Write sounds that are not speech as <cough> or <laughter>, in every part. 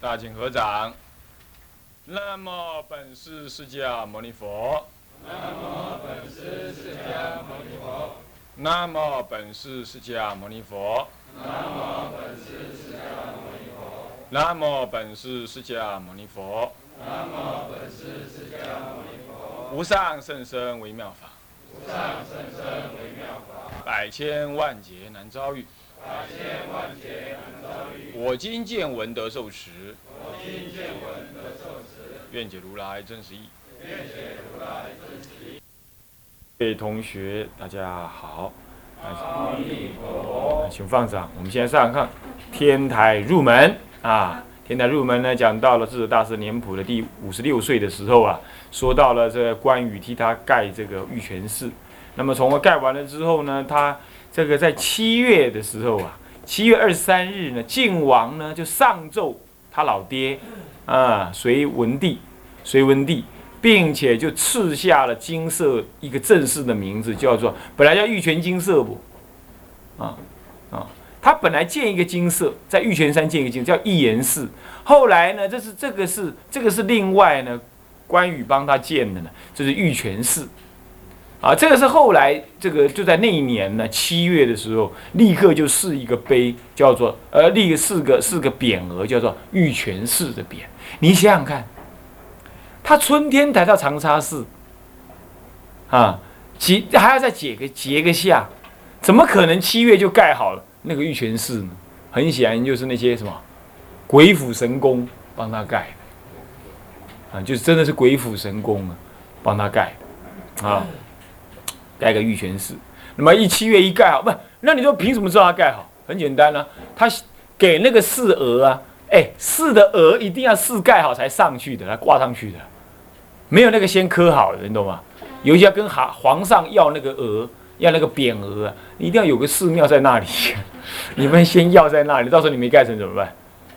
大请合掌。那么本师释迦牟尼佛。那么本师释迦牟尼佛。那么本师释迦牟尼佛。那么本师释迦牟尼佛。那么本师释迦牟尼佛。那么本师释迦牟尼佛。无上甚深微妙法。无上甚深微妙法。百千万劫难遭遇。我今见闻得受持。我今见闻得受持。愿解如来真实义。愿解如来真实义。各位同学，大家好。阿弥陀佛。请放掌。我们现在上看天台入门啊。天台入门呢，讲到了智者大师年谱的第五十六岁的时候啊，说到了这关羽替他盖这个玉泉寺。那么从而盖完了之后呢，他这个在七月的时候啊，七月二十三日呢，晋王呢就上奏他老爹啊隋文帝，隋文帝，并且就赐下了金色一个正式的名字，叫做本来叫玉泉金色不啊啊，他本来建一个金色，在玉泉山建一个金叫义言寺，后来呢，这是这个是这个是另外呢，关羽帮他建的呢，这是玉泉寺。啊，这个是后来这个就在那一年呢，七月的时候，立刻就试一个碑，叫做呃立四个四个匾额，叫做玉泉寺的匾。你想想看，他春天抬到长沙寺，啊，结还要再结个结个下，怎么可能七月就盖好了那个玉泉寺呢？很显然就是那些什么鬼斧神工帮他盖的，啊，就是真的是鬼斧神工啊，帮他盖的，啊。盖个玉泉寺，那么一七月一盖好，不，那你说凭什么知道它盖好？很简单啊，他给那个寺额啊，哎，寺的额一定要寺盖好才上去的，来挂上去的，没有那个先刻好的，你懂吗？有些要跟皇皇上要那个额，要那个匾额啊，一定要有个寺庙在那里，<laughs> 你们先要在那里，到时候你没盖成怎么办？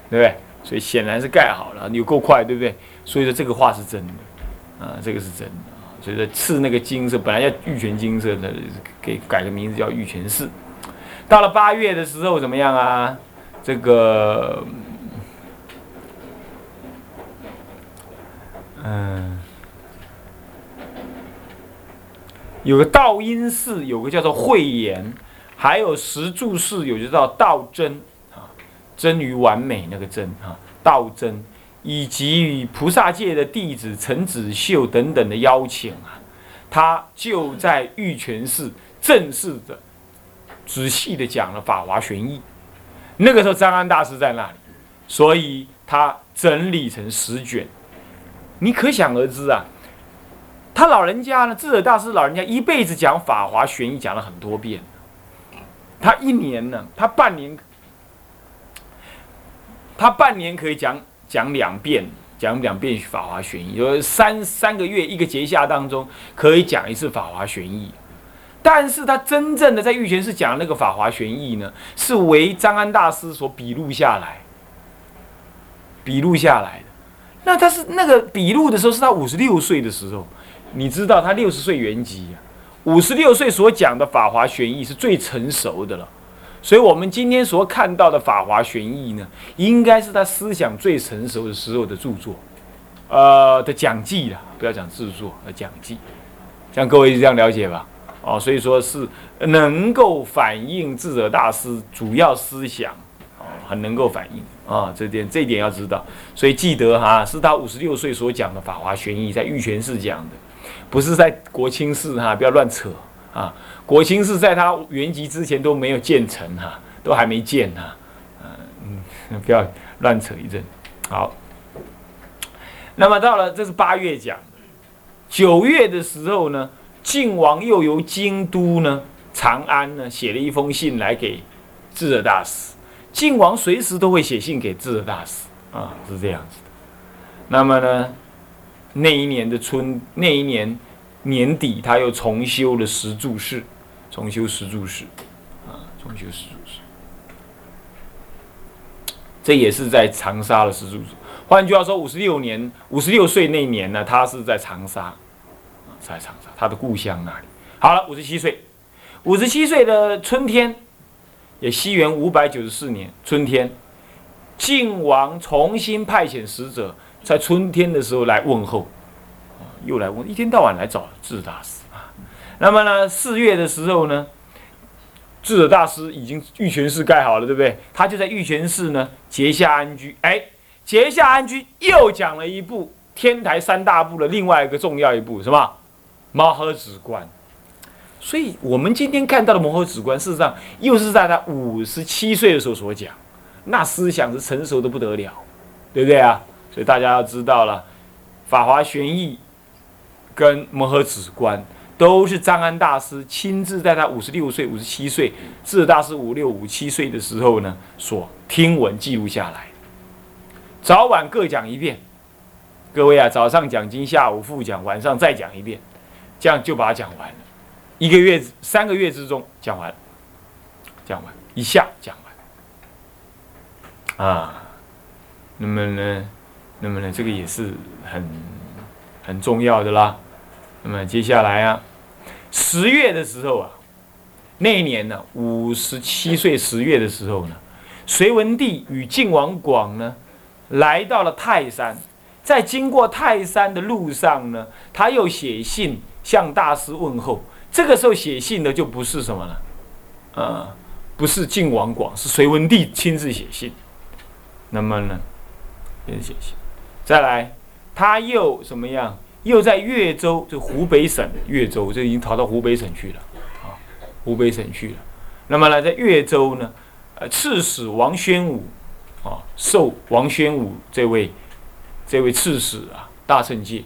对不对？所以显然是盖好了，有够快，对不对？所以说这个话是真的，啊，这个是真的。所以说赐那个金色，本来叫玉泉金色的，给改个名字叫玉泉寺。到了八月的时候怎么样啊？这个，嗯，有个道音寺，有个叫做慧眼，还有石柱寺，有个叫道真啊，真于完美那个真啊，道真。以及与菩萨界的弟子陈子秀等等的邀请啊，他就在玉泉寺正式的、仔细的讲了《法华玄义》。那个时候张安大师在那里，所以他整理成十卷。你可想而知啊，他老人家呢，智者大师老人家一辈子讲《法华玄义》讲了很多遍，他一年呢，他半年，他半年可以讲。讲两遍，讲两遍《法华玄义》，有三三个月一个节下当中可以讲一次《法华玄义》，但是他真正的在玉泉寺讲那个《法华玄义》呢，是为张安大师所笔录下来，笔录下来的。那他是那个笔录的时候，是他五十六岁的时候，你知道他六十岁圆寂啊，五十六岁所讲的《法华玄义》是最成熟的了。所以，我们今天所看到的《法华玄义》呢，应该是他思想最成熟的时候的著作，呃的讲记了，不要讲制作，呃讲记，这样各位这样了解吧？哦，所以说是能够反映智者大师主要思想，哦，很能够反映啊，这点这点要知道。所以记得哈，是他五十六岁所讲的《法华玄义》，在玉泉寺讲的，不是在国清寺哈，不要乱扯啊。国清寺在他原籍之前都没有建成哈，都还没建哈，嗯嗯，不要乱扯一阵。好，那么到了这是八月讲，九月的时候呢，晋王又由京都呢长安呢写了一封信来给智者大师。晋王随时都会写信给智者大师啊，是这样子的。那么呢，那一年的春，那一年年底，他又重修了石柱寺。重修石柱寺，啊，重修石柱寺，这也是在长沙的石柱寺。换句话说，五十六年，五十六岁那年呢，他是在长沙，在长沙，他的故乡那里。好了，五十七岁，五十七岁的春天，也西元五百九十四年春天，晋王重新派遣使者，在春天的时候来问候，又来问，一天到晚来找智大师。那么呢，四月的时候呢，智者大师已经玉泉寺盖好了，对不对？他就在玉泉寺呢结下安居。哎，结下安居又讲了一部天台三大部的另外一个重要一部，什么？摩诃止观。所以我们今天看到的摩诃止观，事实上又是在他五十七岁的时候所讲。那思想是成熟的不得了，对不对啊？所以大家要知道了，《法华玄义》跟《摩诃止观》都是张安大师亲自在他五十六岁、五十七岁，智大师五六、五七岁的时候呢，所听闻记录下来，早晚各讲一遍。各位啊，早上讲经，下午复讲，晚上再讲一遍，这样就把它讲完了。一个月、三个月之中讲完，讲完一下讲完。啊，那么呢，那么呢，这个也是很很重要的啦。那么接下来啊，十月的时候啊，那一年呢，五十七岁十月的时候呢，隋文帝与晋王广呢，来到了泰山，在经过泰山的路上呢，他又写信向大师问候。这个时候写信的就不是什么了，呃，不是晋王广，是隋文帝亲自写信。那么呢，也是写信。再来，他又什么样？又在越州，就湖北省越州，这已经逃到湖北省去了啊，湖北省去了。那么呢，在越州呢，呃，刺史王宣武啊，受王宣武这位这位刺史啊，大圣戒。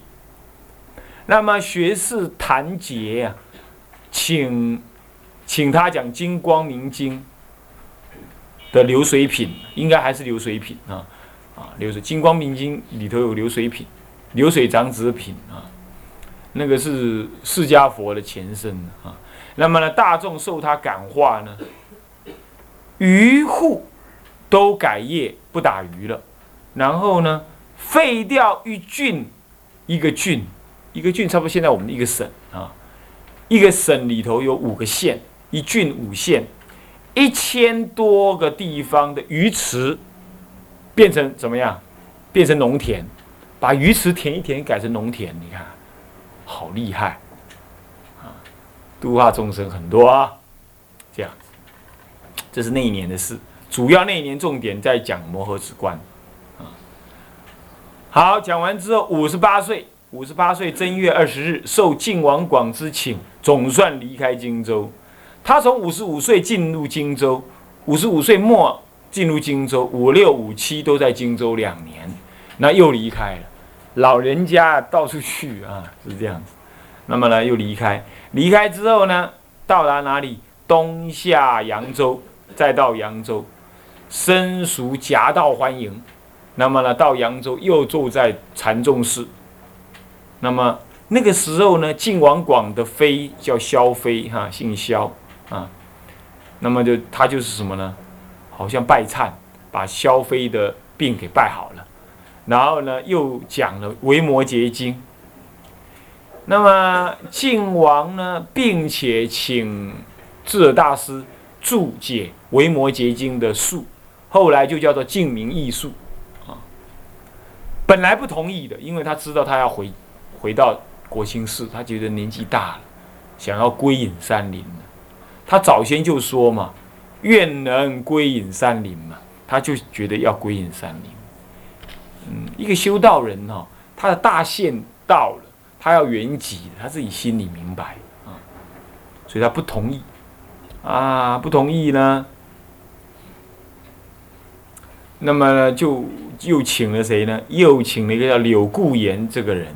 那么学士谭杰啊，请请他讲《金光明经》。的流水品应该还是流水品啊啊，流水《金光明经》里头有流水品，流水长子品啊，那个是释迦佛的前身啊。那么呢，大众受他感化呢，渔户都改业不打鱼了，然后呢，废掉一郡一个郡一个郡，差不多现在我们的一个省啊，一个省里头有五个县，一郡五县。一千多个地方的鱼池变成怎么样？变成农田，把鱼池填一填改成农田，你看，好厉害啊！度化众生很多啊，这样，这是那一年的事。主要那一年重点在讲摩诃止观啊。好，讲完之后，五十八岁，五十八岁正月二十日，受晋王广之请，总算离开荆州。他从五十五岁进入荆州，五十五岁末进入荆州，五六五七都在荆州两年，那又离开了。老人家到处去啊，是这样子。那么呢，又离开，离开之后呢，到达哪里？东下扬州，再到扬州，生熟夹道欢迎。那么呢，到扬州又住在禅宗寺。那么那个时候呢，晋王广的妃叫萧妃，哈，姓萧。啊，那么就他就是什么呢？好像拜忏，把萧妃的病给拜好了，然后呢又讲了《维摩诘经》。那么晋王呢，并且请智者大师注解《维摩诘经》的术，后来就叫做净明义术。啊，本来不同意的，因为他知道他要回回到国清寺，他觉得年纪大了，想要归隐山林。他早先就说嘛，愿能归隐山林嘛，他就觉得要归隐山林。一个修道人哈，他的大限到了，他要圆寂，他自己心里明白啊，所以他不同意啊，不同意呢，那么呢就又请了谁呢？又请了一个叫柳固言这个人，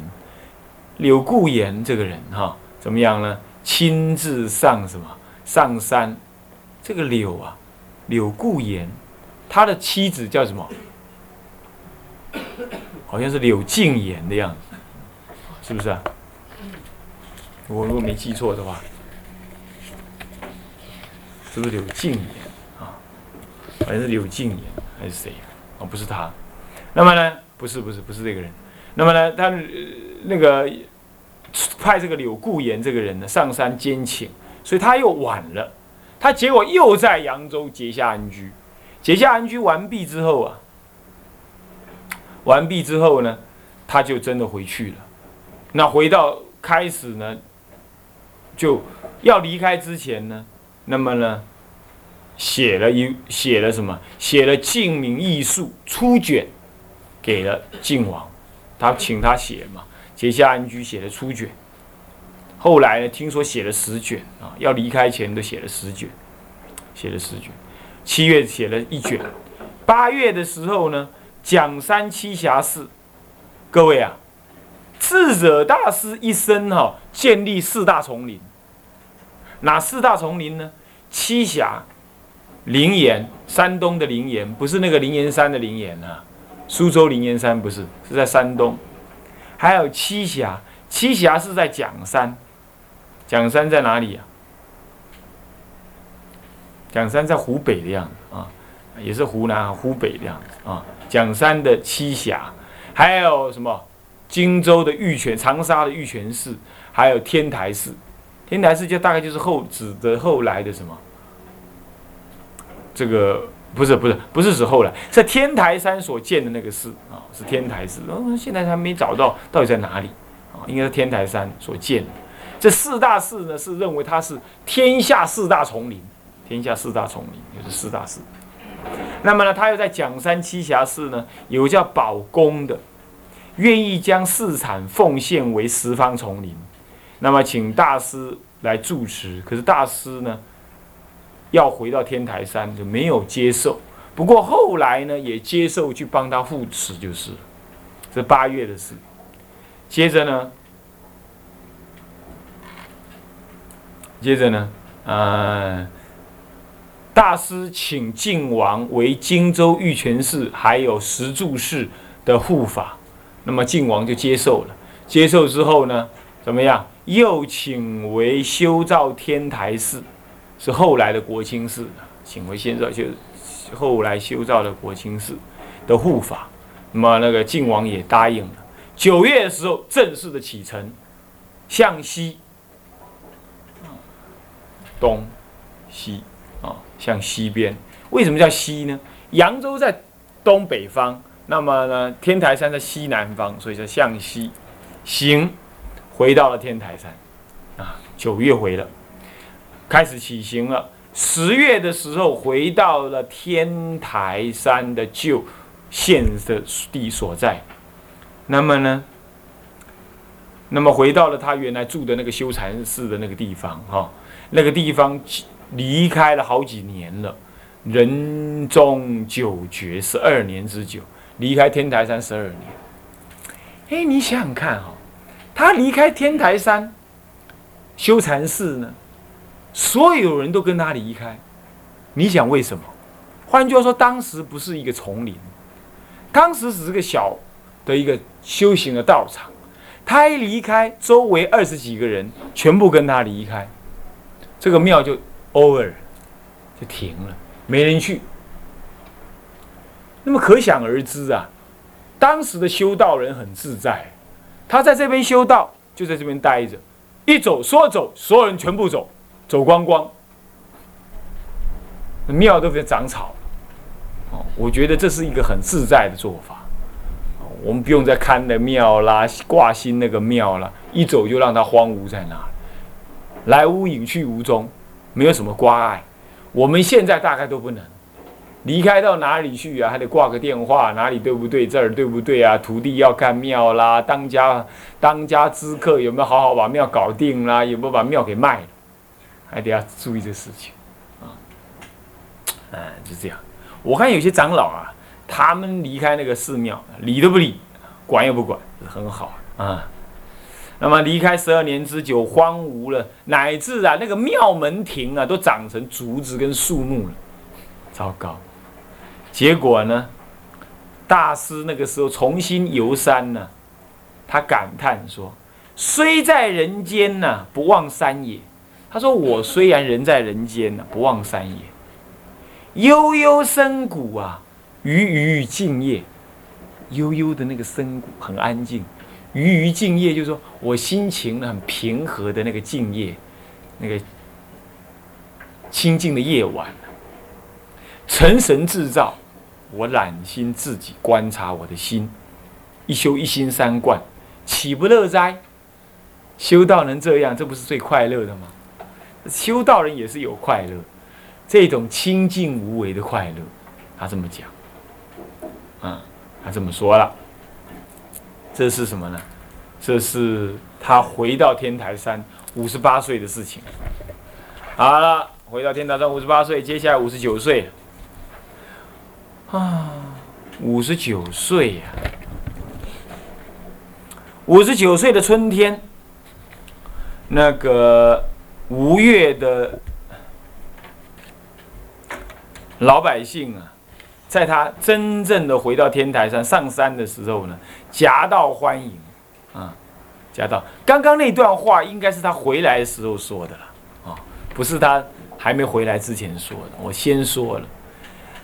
柳固言这个人哈，怎么样呢？亲自上什么？上山，这个柳啊，柳固言，他的妻子叫什么？好像是柳静言的样子，是不是啊？我如果没记错的话，是不是柳静言啊？好像是柳静言还是谁？哦，不是他。那么呢？不是，不是，不是这个人。那么呢？他那个派这个柳固言这个人呢，上山监请。所以他又晚了，他结果又在扬州结下安居，结下安居完毕之后啊，完毕之后呢，他就真的回去了。那回到开始呢，就要离开之前呢，那么呢，写了一写了什么？写了《晋明艺术》初卷，给了晋王，他请他写嘛。结下安居写了初卷，后来呢，听说写了十卷啊，要离开前都写了十卷，写了十卷。七月写了一卷，八月的时候呢，讲三栖霞寺，各位啊，智者大师一生哈，建立四大丛林。哪四大丛林呢？栖霞、灵岩，山东的灵岩，不是那个灵岩山的灵岩啊，苏州灵岩山不是，是在山东。还有栖霞，栖霞是在蒋山，蒋山在哪里啊？蒋山在湖北的样子啊，也是湖南湖北的样子啊。蒋山的栖霞，还有什么？荆州的玉泉，长沙的玉泉寺，还有天台寺。天台寺就大概就是后指的后来的什么？这个不是不是不是指后来，在天台山所建的那个寺啊，是天台寺。嗯，现在还没找到到底在哪里啊？应该是天台山所建的。这四大寺呢，是认为它是天下四大丛林。天下四大丛林就是四大寺，那么呢，他又在蒋山栖霞寺呢，有叫宝公的，愿意将寺产奉献为十方丛林，那么请大师来住持，可是大师呢，要回到天台山就没有接受，不过后来呢，也接受去帮他护持就是，这八月的事，接着呢，接着呢，啊。大师请晋王为荆州玉泉寺还有石柱寺的护法，那么晋王就接受了。接受之后呢，怎么样？又请为修造天台寺，是后来的国清寺，请为现在就后来修造的国清寺的护法。那么那个晋王也答应了。九月的时候正式的启程，向西，东，西。向西边，为什么叫西呢？扬州在东北方，那么呢，天台山在西南方，所以叫向西行，回到了天台山，啊，九月回了，开始起行了。十月的时候回到了天台山的旧县的地所在，那么呢，那么回到了他原来住的那个修禅寺的那个地方，哈，那个地方。离开了好几年了，人中九绝十二年之久，离开天台山十二年。哎，你想想看哈，他离开天台山修禅寺呢，所有人都跟他离开，你想为什么？换句话说，当时不是一个丛林，当时只是个小的一个修行的道场。他一离开，周围二十几个人全部跟他离开，这个庙就。Over 就停了，没人去。那么可想而知啊，当时的修道人很自在，他在这边修道，就在这边待着，一走说走，所有人全部走，走光光，庙都被长草。哦，我觉得这是一个很自在的做法。我们不用再看那庙啦，挂心那个庙啦，一走就让它荒芜在那，来无影去无踪。没有什么关爱，我们现在大概都不能离开到哪里去啊？还得挂个电话，哪里对不对？这儿对不对啊？徒弟要看庙啦，当家当家之客有没有好好把庙搞定啦？有没有把庙给卖了？还得要注意这事情啊！嗯，就这样。我看有些长老啊，他们离开那个寺庙，理都不理，管也不管，很好啊。那么离开十二年之久，荒芜了，乃至啊那个庙门庭啊都长成竹子跟树木了，糟糕！结果呢，大师那个时候重新游山呢，他感叹说：“虽在人间呢，不忘山也。”他说：“我虽然人在人间呢，不忘山也。悠悠深谷啊，鱼鱼静夜，悠悠的那个深谷很安静。”于于静夜，就是说我心情很平和的那个静夜，那个清静的夜晚，成神自造，我揽心自己观察我的心，一修一心三观，岂不乐哉？修道能这样，这不是最快乐的吗？修道人也是有快乐，这种清净无为的快乐，他这么讲，啊，他这么说了，这是什么呢？这是他回到天台山五十八岁的事情。好了，回到天台山五十八岁，接下来五十九岁，啊，五十九岁呀，五十九岁的春天，那个。吴越的老百姓啊，在他真正的回到天台上上山的时候呢，夹道欢迎啊，夹道。刚刚那段话应该是他回来的时候说的了啊，不是他还没回来之前说的。我先说了，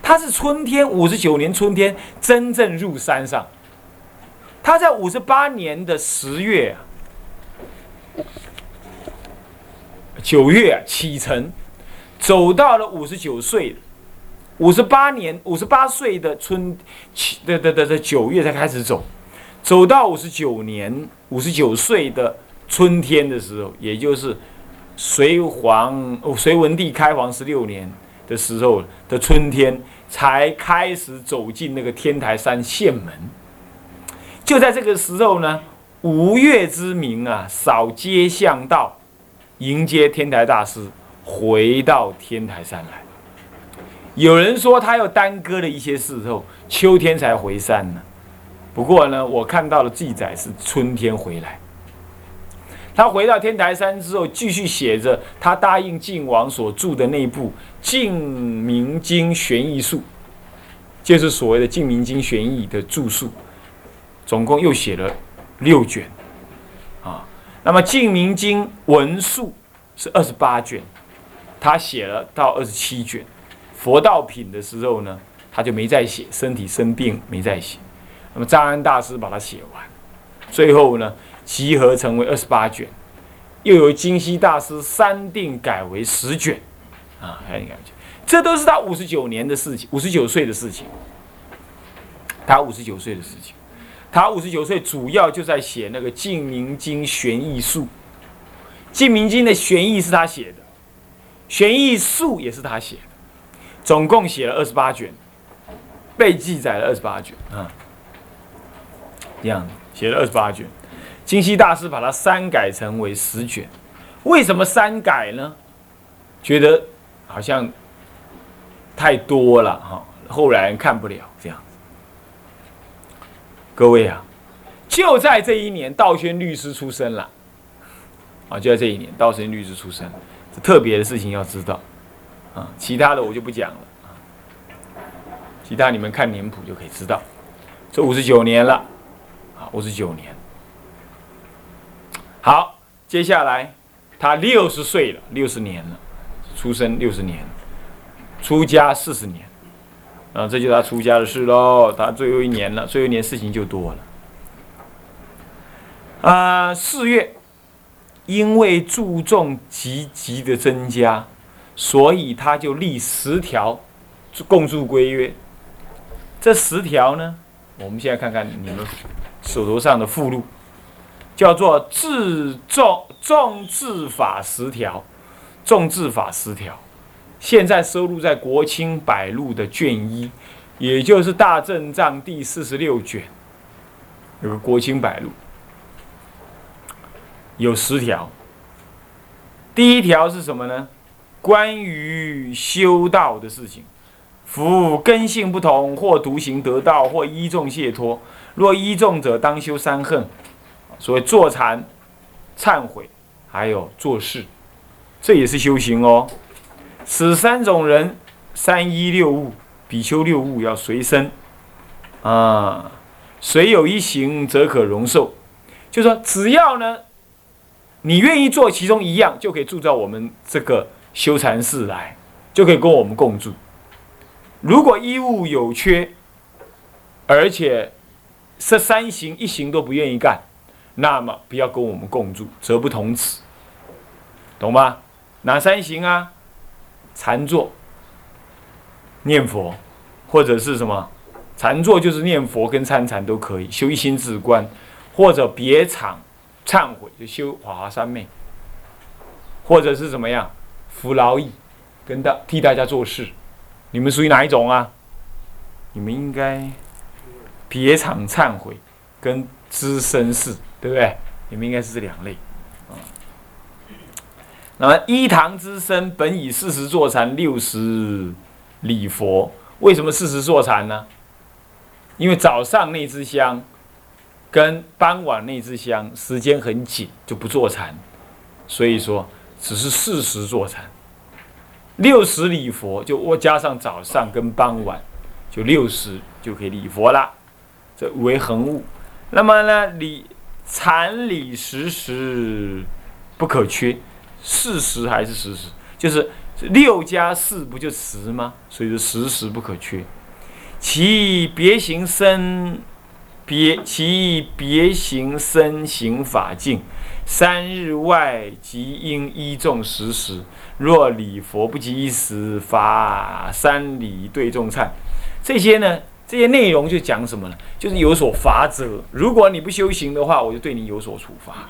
他是春天五十九年春天真正入山上，他在五十八年的十月。九月启程，走到了五十九岁，五十八年五十八岁的春，的的的的九月才开始走，走到五十九年五十九岁的春天的时候，也就是隋皇隋文帝开皇十六年的时候的春天，才开始走进那个天台山县门。就在这个时候呢，吴越之民啊，扫街巷道。迎接天台大师回到天台山来。有人说他又耽搁了一些事后，秋天才回山呢。不过呢，我看到了记载是春天回来。他回到天台山之后，继续写着他答应晋王所著的那部《晋明经玄义术》，就是所谓的《晋明经玄义》的著述，总共又写了六卷啊。那么《净明经》文述是二十八卷，他写了到二十七卷。佛道品的时候呢，他就没再写，身体生病没再写。那么张安大师把它写完，最后呢集合成为二十八卷，又由金溪大师三定改为十卷，啊，还有感觉，这都是他五十九年的事情，五十九岁的事情，他五十九岁的事情。他五十九岁，主要就在写那个《净明经玄义术》。《净明经》的玄义是他写的，玄义术也是他写的，总共写了二十八卷，被记载了二十八卷。啊，这样。写了二十八卷。金溪大师把它删改成为十卷，为什么删改呢？觉得好像太多了哈，后来看不了这样。各位啊，就在这一年，道宣律师出生了，啊，就在这一年，道宣律师出生，特别的事情要知道，啊，其他的我就不讲了，啊，其他你们看年谱就可以知道，这五十九年了，啊，五十九年，好，接下来他六十岁了，六十年了，出生六十年，出家四十年。啊，这就是他出家的事喽。他最后一年了，最后一年事情就多了。啊，四月，因为注重积极的增加，所以他就立十条共住规约。这十条呢，我们现在看看你们手头上的附录，叫做“自重重治法十条”，重治法十条。现在收录在《国清百录》的卷一，也就是《大正藏》第四十六卷，有个《国清百录》，有十条。第一条是什么呢？关于修道的事情。夫根性不同，或独行得道，或依众解脱。若依众者，当修三恨。所谓坐禅、忏悔，还有做事，这也是修行哦。此三种人，三一六物，比丘六物要随身，啊，谁有一行则可容受，就说只要呢，你愿意做其中一样，就可以住到我们这个修禅室来，就可以跟我们共住。如果衣物有缺，而且这三行一行都不愿意干，那么不要跟我们共住，则不同此，懂吗？哪三行啊？禅坐、念佛，或者是什么禅坐就是念佛跟参禅都可以，修一心止观，或者别场忏悔就修华华三昧，或者是怎么样服劳役，跟大替大家做事，你们属于哪一种啊？你们应该别场忏悔跟知身事，对不对？你们应该是这两类。那么一堂之身本以四十坐禅六十礼佛，为什么四十坐禅呢？因为早上那支香跟傍晚那支香时间很紧，就不坐禅，所以说只是四十坐禅。六十礼佛就我加上早上跟傍晚，就六十就可以礼佛了。这为恒物。那么呢，礼禅礼时时不可缺。四十还是十时，就是六加四不就十吗？所以说时时不可缺。其别行身别其别行身行法境，三日外即应依众时时。若礼佛不及一时，罚三礼对众忏。这些呢，这些内容就讲什么呢？就是有所罚则。如果你不修行的话，我就对你有所处罚。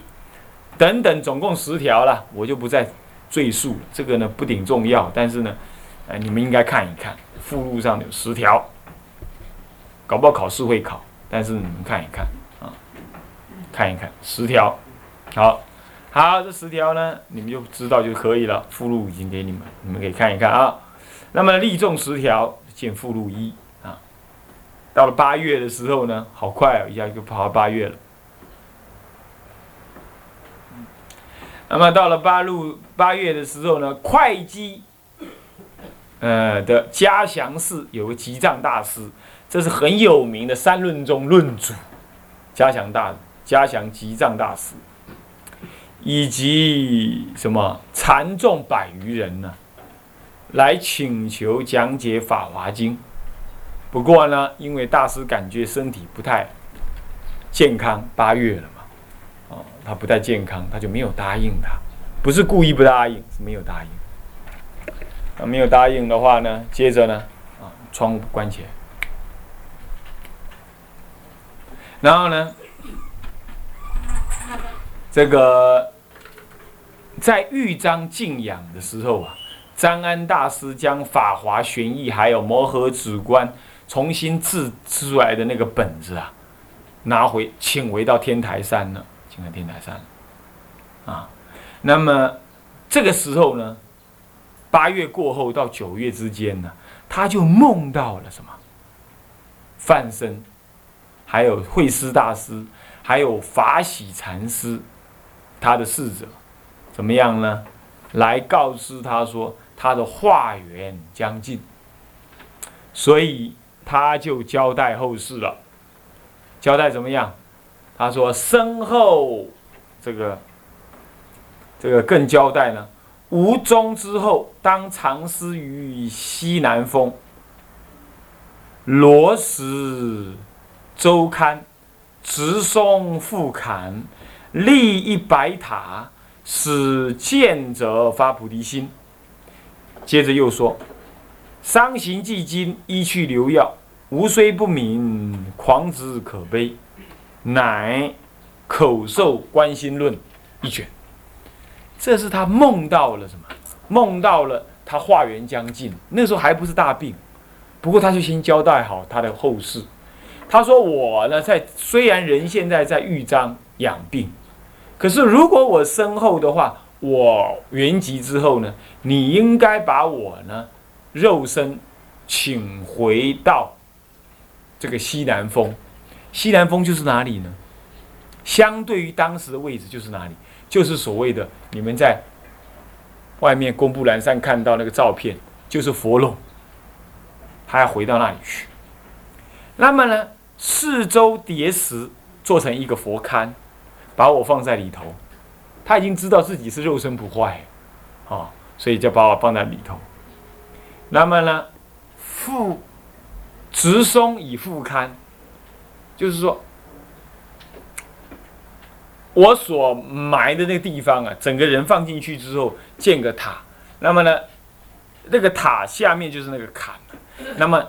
等等，总共十条了，我就不再赘述了。这个呢不顶重要，但是呢，哎，你们应该看一看，附录上有十条，搞不好考试会考，但是你们看一看啊，看一看十条，好，好，这十条呢，你们就知道就可以了。附录已经给你们，你们可以看一看啊。那么立众十条，见附录一啊。到了八月的时候呢，好快哦，一下就跑到八月了。那么到了八路八月的时候呢，会稽，呃的嘉祥寺有个吉藏大师，这是很有名的三论中论主，嘉祥大嘉祥吉藏大师，以及什么禅众百余人呢，来请求讲解《法华经》。不过呢，因为大师感觉身体不太健康，八月了嘛。他不太健康，他就没有答应他，不是故意不答应，是没有答应。啊，没有答应的话呢，接着呢，啊，窗户关起来，然后呢，这个在豫章静养的时候啊，张安大师将《法华玄义》还有《摩诃止观》重新制出来的那个本子啊，拿回请回到天台山了。请回天台山，啊，那么这个时候呢，八月过后到九月之间呢，他就梦到了什么？范生，还有慧师大师，还有法喜禅师，他的侍者，怎么样呢？来告知他说他的化缘将近，所以他就交代后事了。交代怎么样？他说：“身后这个这个更交代呢，无终之后，当藏师于西南风，罗石周刊，直松复坎，立一白塔，使见者发菩提心。接着又说：伤行既经，依去留药，无虽不明，狂之可悲。”乃口授观心论一卷，这是他梦到了什么？梦到了他化缘将近，那时候还不是大病，不过他就先交代好他的后事。他说：“我呢，在虽然人现在在豫章养病，可是如果我身后的话，我圆寂之后呢，你应该把我呢肉身请回到这个西南风。”西南风就是哪里呢？相对于当时的位置就是哪里？就是所谓的你们在外面公布栏上看到那个照片，就是佛漏。他要回到那里去。那么呢，四周叠石做成一个佛龛，把我放在里头。他已经知道自己是肉身不坏，啊，所以就把我放在里头。那么呢，复直松以复龛。就是说，我所埋的那个地方啊，整个人放进去之后建个塔，那么呢，那个塔下面就是那个坎，那么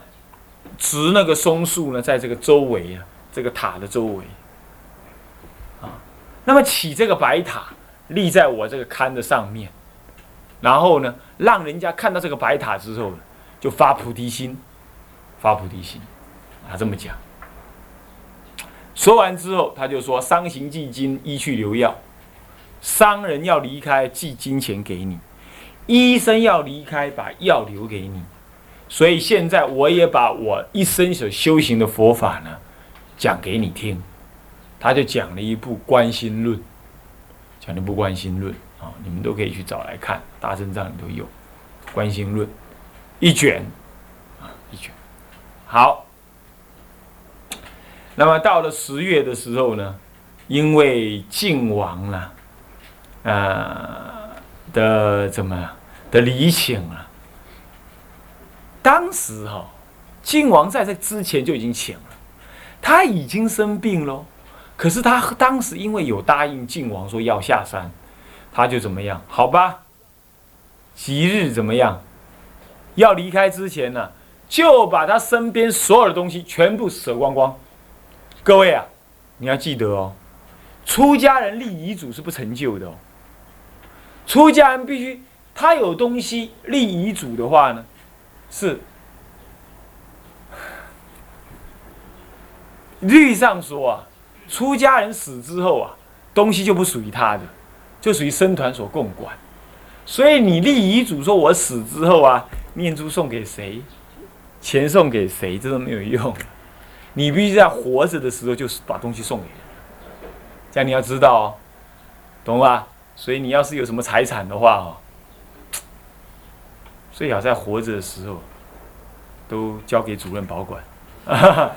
植那个松树呢，在这个周围啊，这个塔的周围，那么起这个白塔立在我这个龛的上面，然后呢，让人家看到这个白塔之后，就发菩提心，发菩提心，他这么讲。说完之后，他就说：伤行寄金，医去留药。商人要离开，寄金钱给你；医生要离开，把药留给你。所以现在我也把我一生所修行的佛法呢，讲给你听。他就讲了一部《观心论》，讲了一部《观心论》啊，你们都可以去找来看，《大正藏》里都有《观心论》一卷啊，一卷。好，那么到了十月的时候呢，因为晋王呢。呃的怎么的离请了？当时哈，晋王在这之前就已经请了，他已经生病喽。可是他当时因为有答应晋王说要下山，他就怎么样？好吧，吉日怎么样？要离开之前呢，就把他身边所有的东西全部舍光光。各位啊，你要记得哦，出家人立遗嘱是不成就的哦。出家人必须，他有东西立遗嘱的话呢，是 <laughs> 律上说啊，出家人死之后啊，东西就不属于他的，就属于僧团所共管。所以你立遗嘱说，我死之后啊，念珠送给谁，钱送给谁，这都没有用。你必须在活着的时候就把东西送给人，这样你要知道哦，懂吧？所以你要是有什么财产的话哦，最好在活着的时候都交给主任保管。<laughs>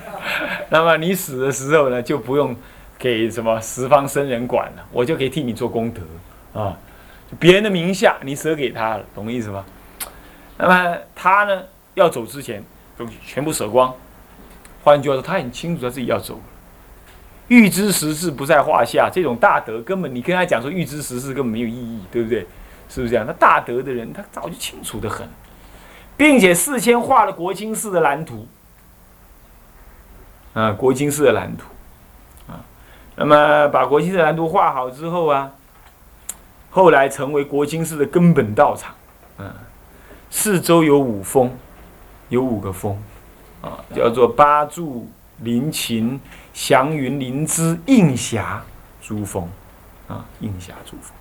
那么你死的时候呢，就不用给什么十方僧人管了，我就可以替你做功德啊。别人的名下你舍给他了，懂意思吗？那么他呢，要走之前东西全部舍光。换句话说，他很清楚他自己要走。预知时事不在话下，这种大德根本你跟他讲说预知时事根本没有意义，对不对？是不是这样？他大德的人，他早就清楚的很，并且事先画了国清寺的蓝图，啊，国清寺的蓝图，啊，那么把国清寺蓝图画好之后啊，后来成为国清寺的根本道场，嗯，四周有五峰，有五个峰，啊，叫做八柱。林秦祥云林芝映霞珠峰，啊，映霞珠峰。